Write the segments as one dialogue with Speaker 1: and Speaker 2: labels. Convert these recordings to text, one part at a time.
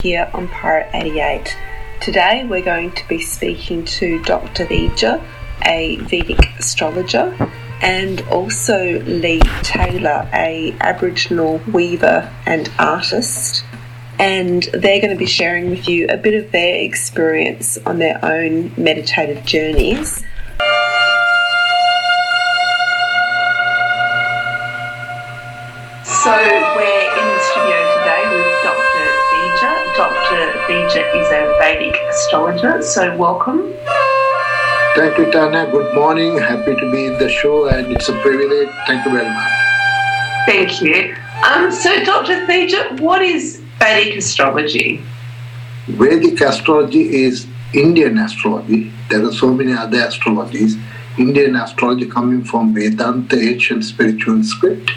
Speaker 1: here on Pirate 88. Today we're going to be speaking to Dr. Theja, a Vedic astrologer, and also Lee Taylor, a Aboriginal weaver and artist. And they're going to be sharing with you a bit of their experience on their own meditative journeys. So we're Theja is a Vedic astrologer, so welcome.
Speaker 2: Thank you, Tanya. Good morning. Happy to be in the show, and it's a privilege. Thank you very much.
Speaker 1: Thank you. Um, so, Dr. Theja, what is Vedic astrology?
Speaker 2: Vedic astrology is Indian astrology. There are so many other astrologies. Indian astrology coming from Vedanta, ancient spiritual script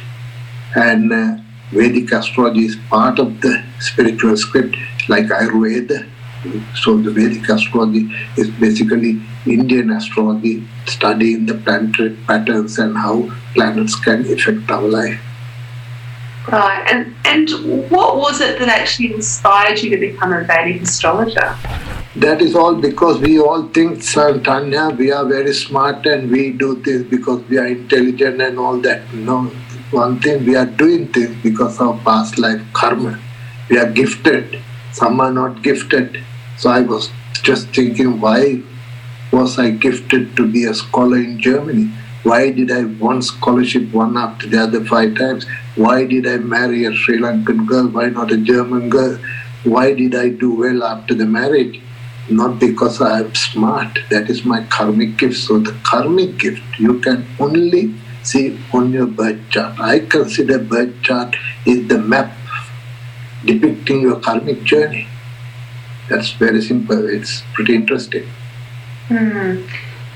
Speaker 2: and uh, Vedic astrology is part of the spiritual script, like Ayurveda. So the Vedic astrology is basically Indian astrology, studying the planetary patterns and how planets can affect our life.
Speaker 1: Right, and and what was it that actually inspired you to become a Vedic astrologer?
Speaker 2: That is all because we all think, Tanya, we are very smart and we do this because we are intelligent and all that. No, one thing we are doing things because of past life karma. We are gifted. Some are not gifted. So I was just thinking, why was I gifted to be a scholar in Germany? Why did I one scholarship one after the other five times? Why did I marry a Sri Lankan girl? Why not a German girl? Why did I do well after the marriage? Not because I am smart. That is my karmic gift. So the karmic gift you can only see on your birth chart. I consider birth chart is the map depicting your karmic journey. That's very simple. It's pretty interesting.
Speaker 1: Hmm.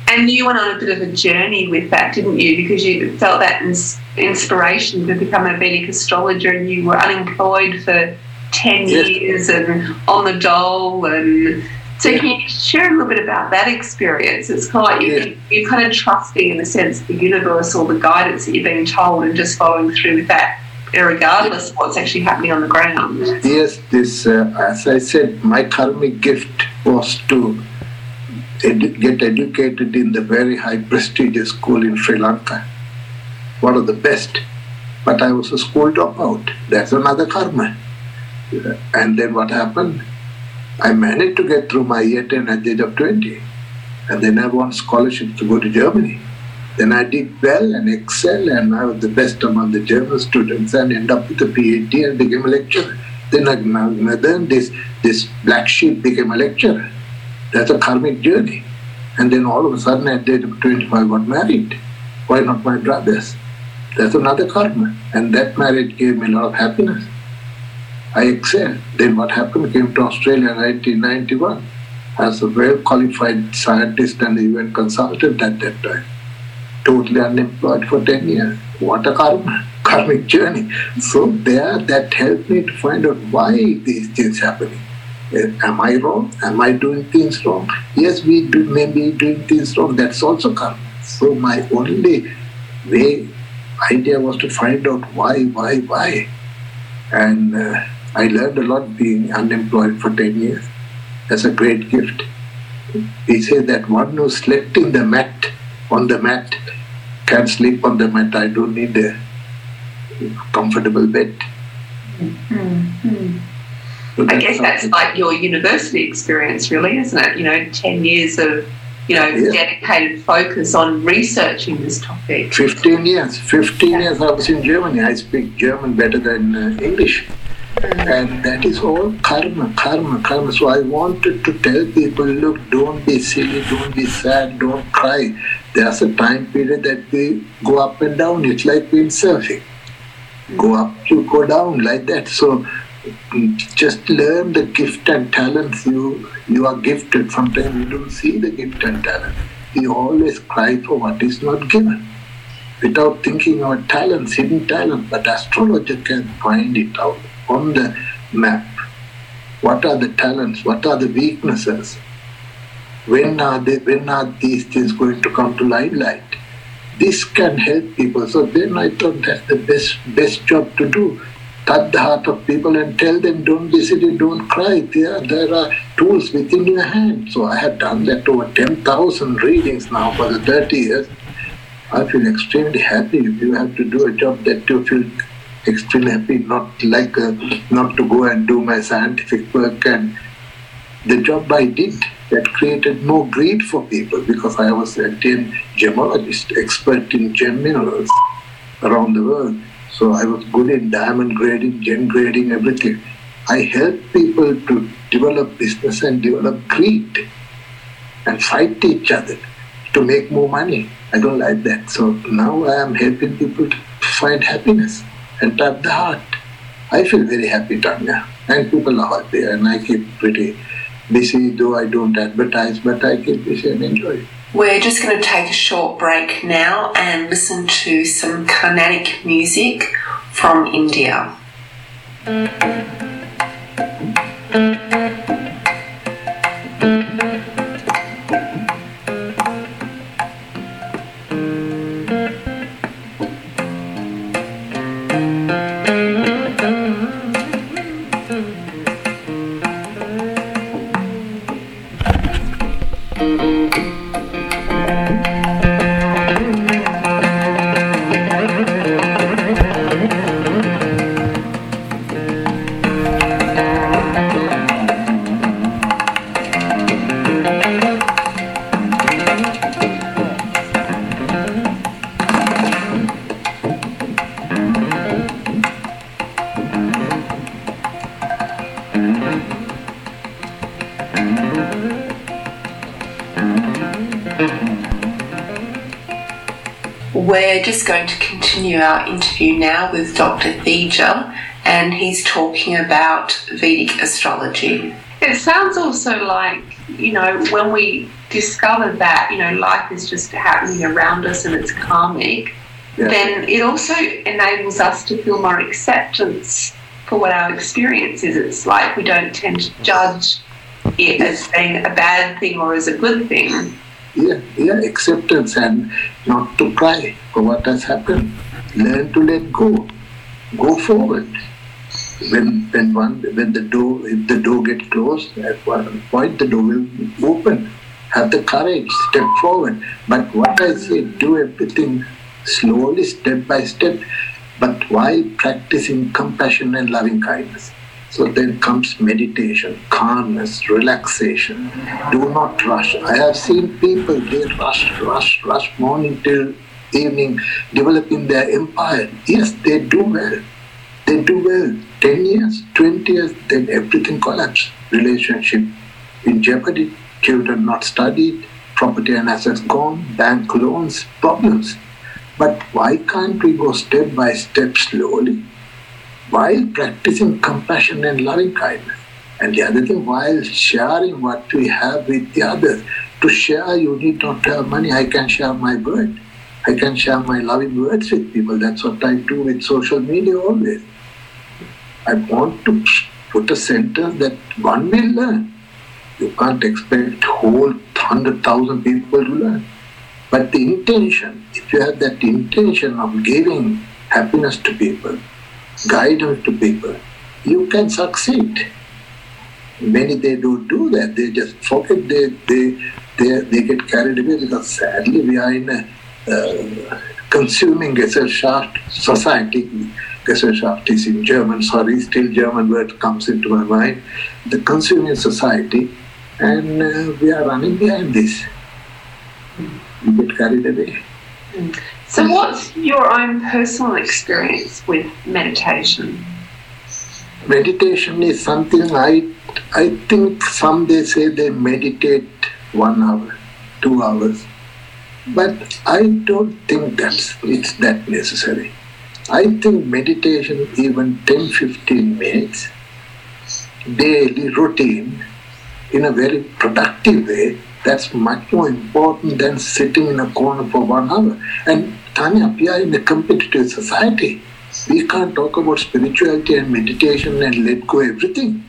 Speaker 1: And you went on a bit of a journey with that, didn't you? Because you felt that ins- inspiration to become a Vedic astrologer, and you were unemployed for ten yes. years and on the dole and so can you share a little bit about that experience? It's kind of like you, yeah. you're kind of trusting in the sense the universe or the guidance that you're being told and just following through with that regardless of what's actually happening on the ground.
Speaker 2: Yes, this, uh, as I said, my karmic gift was to get educated in the very high prestigious school in Sri Lanka, one of the best. But I was a school dropout. That's another karma. And then what happened? I managed to get through my year 10 at the age of 20. And then I won scholarship to go to Germany. Then I did well and excel, and I was the best among the German students and end up with a PhD and became a lecturer. Then then this, this black sheep became a lecturer. That's a karmic journey. And then all of a sudden at the age of 25 I got married. Why not my brothers? That's another karma. And that marriage gave me a lot of happiness. I excelled. Then what happened? Came to Australia in 1991 as a well qualified scientist and even consultant at that time. Totally unemployed for 10 years. What a karma, karmic journey. So there, that helped me to find out why these things happening. Eh, am I wrong? Am I doing things wrong? Yes, we do, may be doing things wrong. That's also karma. So my only way, idea was to find out why, why, why. And uh, I learned a lot being unemployed for 10 years. That's a great gift. We say that one who slept in the mat, on the mat, can sleep on the mat. I don't need a comfortable bed.
Speaker 1: Mm-hmm. So I guess that's like your university experience, really, isn't it? You know, 10 years of you know, yeah. dedicated focus on researching this topic.
Speaker 2: 15 years. 15 yeah. years I was in Germany. I speak German better than uh, English. And that is all karma, karma, karma. So I wanted to tell people look, don't be silly, don't be sad, don't cry. There's a time period that we go up and down. It's like windsurfing. Go up, you go down like that. So mm, just learn the gift and talents you you are gifted. Sometimes you don't see the gift and talent. You always cry for what is not given without thinking of talents, hidden talent. But astrologer can find it out on the map. What are the talents? What are the weaknesses? When are they, when are these things going to come to limelight? This can help people. So then I thought that's the best best job to do. touch the heart of people and tell them don't be silly, don't cry. There, there are tools within your hand. So I have done that over 10,000 readings now for the 30 years. I feel extremely happy if you have to do a job that you feel extremely happy, not like uh, not to go and do my scientific work and the job I did that created more greed for people because I was a gemologist, expert in gem minerals around the world. So I was good in diamond grading, gem grading, everything. I helped people to develop business and develop greed and fight each other to make more money. I don't like that. So now I am helping people to find happiness and tap the heart. I feel very happy, Tanya, and people are happy, and I keep pretty busy, though I don't advertise, but I keep busy and enjoy.
Speaker 3: We're just going to take a short break now and listen to some Carnatic music from India. We're just going to continue our interview now with Dr. Theja, and he's talking about Vedic astrology.
Speaker 1: It sounds also like, you know, when we discover that, you know, life is just happening around us and it's karmic, yeah. then it also enables us to feel more acceptance for what our experience is. It's like we don't tend to judge it as being a bad thing or as a good thing
Speaker 2: yeah, acceptance and not to cry for what has happened. Learn to let go. Go forward. When when one when the door if the door get closed, at one point the door will open. Have the courage, step forward. But what I say, do everything slowly, step by step, but while practicing compassion and loving kindness. So then comes meditation, calmness, relaxation. Do not rush. I have seen people, they rush, rush, rush morning till evening, developing their empire. Yes, they do well. They do well. 10 years, 20 years, then everything collapses. Relationship in jeopardy, children not studied, property and assets gone, bank loans, problems. But why can't we go step by step slowly? While practicing compassion and loving kindness. And the other thing, while sharing what we have with the others, to share, you need not have money. I can share my word. I can share my loving words with people. That's what I do with social media always. I want to put a sentence that one will learn. You can't expect whole hundred thousand people to learn. But the intention, if you have that intention of giving happiness to people, guidance to people, you can succeed. Many they don't do that. They just forget. They they they, they get carried away because sadly we are in a uh, consuming Gesellschaft society. Gesellschaft is in German. Sorry, still German word comes into my mind. The consuming society, and uh, we are running behind this. We get carried away.
Speaker 1: Mm. So, what's your own personal experience with meditation?
Speaker 2: Meditation is something I, I think some they say they meditate one hour, two hours, but I don't think that's it's that necessary. I think meditation, even 10 15 minutes, daily routine, in a very productive way, that's much more important than sitting in a corner for one hour. And Tanya, we are in a competitive society. We can't talk about spirituality and meditation and let go everything.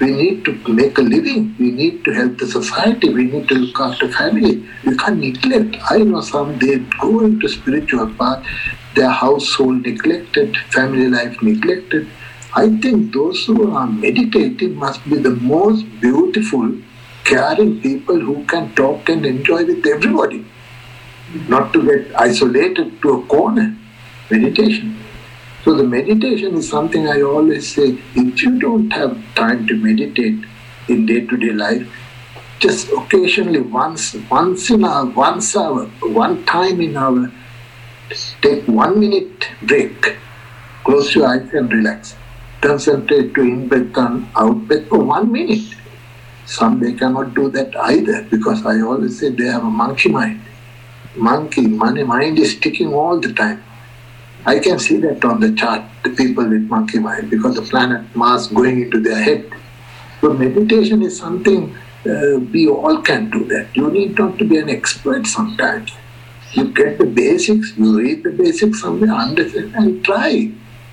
Speaker 2: We need to make a living. We need to help the society. We need to look after family. We can't neglect. I know some, they go into spiritual path, their household neglected, family life neglected, I think those who are meditating must be the most beautiful, caring people who can talk and enjoy with everybody, not to get isolated to a corner. Meditation. So the meditation is something I always say, if you don't have time to meditate in day-to-day life, just occasionally once, once in a once hour, one time in our, take one minute break, close your eyes and relax. Concentrate to in breath and out breath for one minute. Some they cannot do that either because I always say they have a monkey mind. Monkey, money mind is ticking all the time I can see that on the chart, the people with monkey mind, because the planet Mars going into their head. So meditation is something uh, we all can do that. You need not to be an expert sometimes. You get the basics, you read the basics somewhere, understand, and try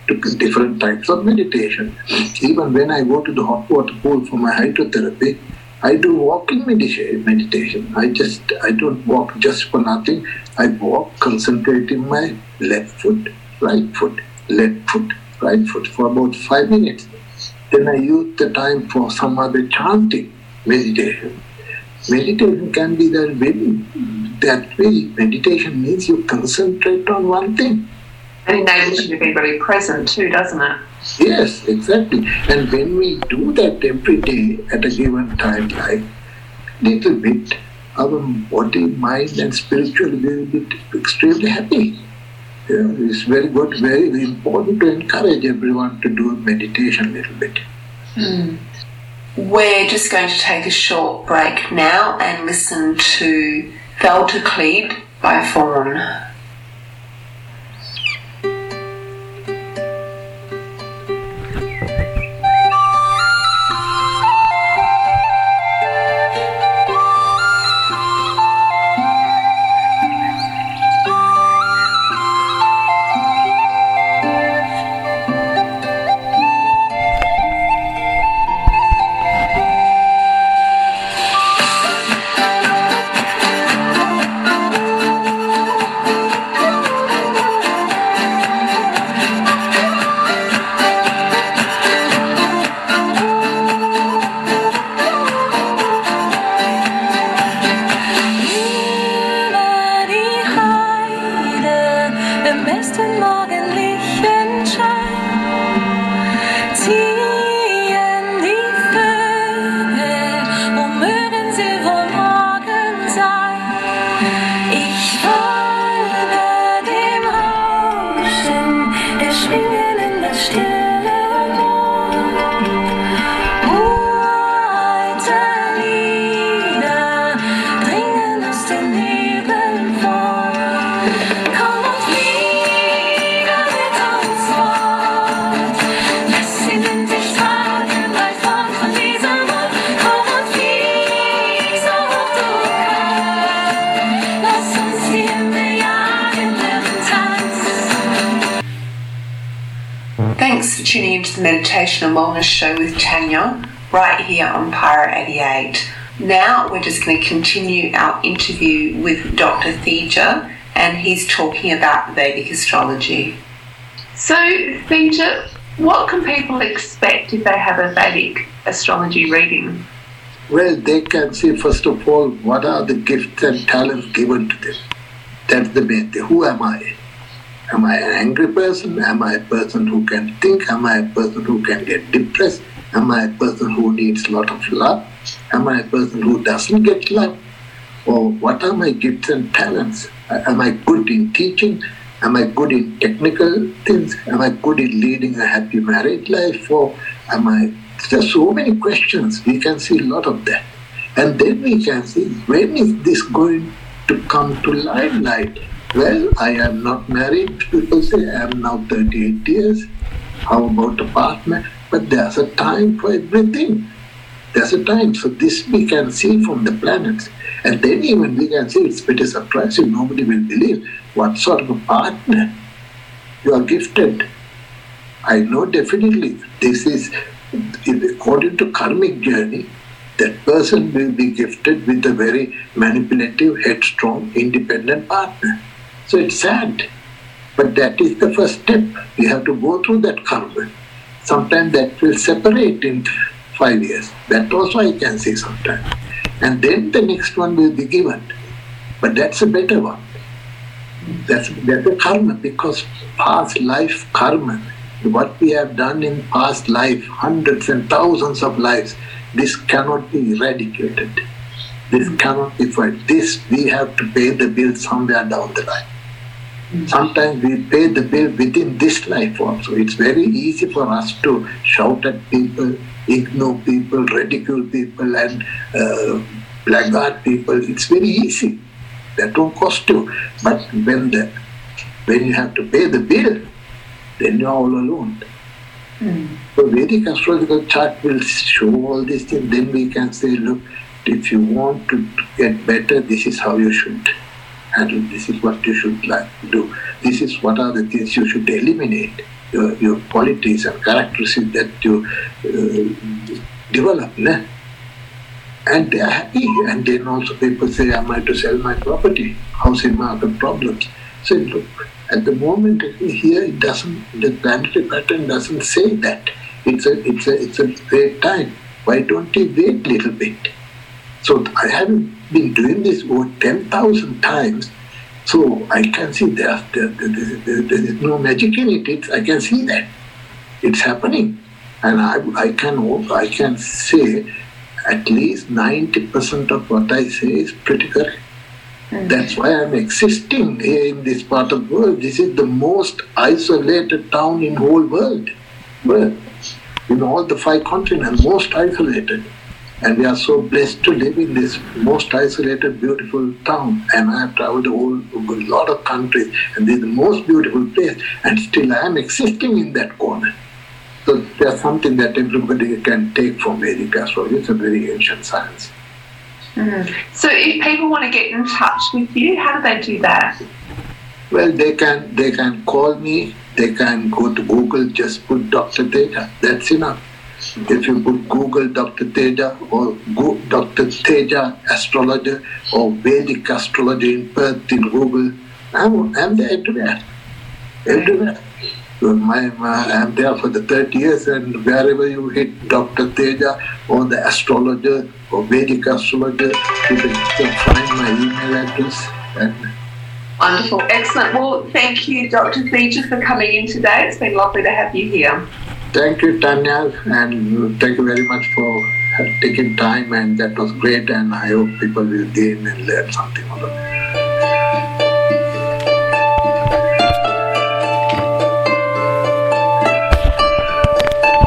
Speaker 2: to different types of meditation. Even when I go to the hot water pool for my hydrotherapy, I do walking meditation. I just I don't walk just for nothing. I walk concentrating my left foot, right foot, left foot, right foot for about five minutes. Then I use the time for some other chanting meditation. Meditation can be that way. That way, meditation means you concentrate on one thing.
Speaker 1: It enables you to be very present too, doesn't it?
Speaker 2: Yes, exactly. And when we do that every day at a given time, like little bit, our body, mind, and spiritual will be extremely happy. Yeah, it's very good, very, important to encourage everyone to do meditation a little bit.
Speaker 3: Mm. We're just going to take a short break now and listen to Welterkleed by Fawn. swinging in the stairs. The Meditation and Wellness Show with Tanya right here on Pyro 88. Now we're just going to continue our interview with Dr. Theja and he's talking about Vedic astrology.
Speaker 1: So, Theja, what can people expect if they have a Vedic astrology reading?
Speaker 2: Well, they can see, first of all, what are the gifts and talents given to them. That's the main thing. Who am I? Am I an angry person? Am I a person who can think? Am I a person who can get depressed? Am I a person who needs a lot of love? Am I a person who doesn't get love? Or what are my gifts and talents? Am I good in teaching? Am I good in technical things? Am I good in leading a happy married life? Or am I? There's so many questions. We can see a lot of that. And then we can see when is this going to come to limelight? Well, I am not married. People say I am now 38 years. How about a partner? But there's a time for everything. There's a time. So this we can see from the planets. And then even we can see it's pretty surprising. Nobody will believe what sort of a partner you are gifted. I know definitely this is according to karmic journey, that person will be gifted with a very manipulative, headstrong, independent partner. So it's sad. But that is the first step. We have to go through that karma. sometimes that will separate in five years. That also I can see sometimes. And then the next one will be given. But that's a better one. That's, that's a karma because past life karma, what we have done in past life, hundreds and thousands of lives, this cannot be eradicated. This cannot be fight. This we have to pay the bill somewhere down the line. Sometimes we pay the bill within this life also. It's very easy for us to shout at people, ignore people, ridicule people, and uh, blackguard people. It's very easy. That won't cost you. But when the when you have to pay the bill, then you're all alone. Mm. So Vedic astrological chart will show all these things. Then we can say, look, if you want to get better, this is how you should handle. This is what you should like do. This is what are the things you should eliminate. Your, your qualities and characteristics that you uh, develop. Ne? And they are happy. And then also people say, Am I to sell my property? Housing market problems. So look, at the moment here it doesn't the planetary pattern doesn't say that. It's a it's a it's a great time. Why don't you wait a little bit? So I haven't been doing this over ten thousand times. So I can see there, there, there, there, is no magic in it. It's, I can see that it's happening, and I, I can I can say at least ninety percent of what I say is pretty correct. Mm-hmm. That's why I'm existing here in this part of the world. This is the most isolated town in whole world. Well, in all the five continents, most isolated. And we are so blessed to live in this most isolated, beautiful town. And I have traveled a whole a lot of countries, and this is the most beautiful place. And still, I am existing in that corner. So there's something that everybody can take from Vedic astrology. It's a very ancient science.
Speaker 1: Mm. So if people want to get in touch with you, how do they do that?
Speaker 2: Well, they can they can call me. They can go to Google, just put Dr. Theja. That's enough. If you put Google Dr. Theja or Go, Dr. Theja astrologer or Vedic astrology in Perth in Google, I'm, I'm there everywhere. Everywhere. So my, my, I'm there for the 30 years, and wherever you hit Dr. Theja or the astrologer or Vedic astrologer, you can find my email address. And
Speaker 1: Wonderful, excellent. Well, thank you, Dr. Theja, for coming in today. It's been lovely to have you here.
Speaker 2: Thank you, Tanya, and thank you very much for taking time. And that was great. And I hope people will gain and learn something it.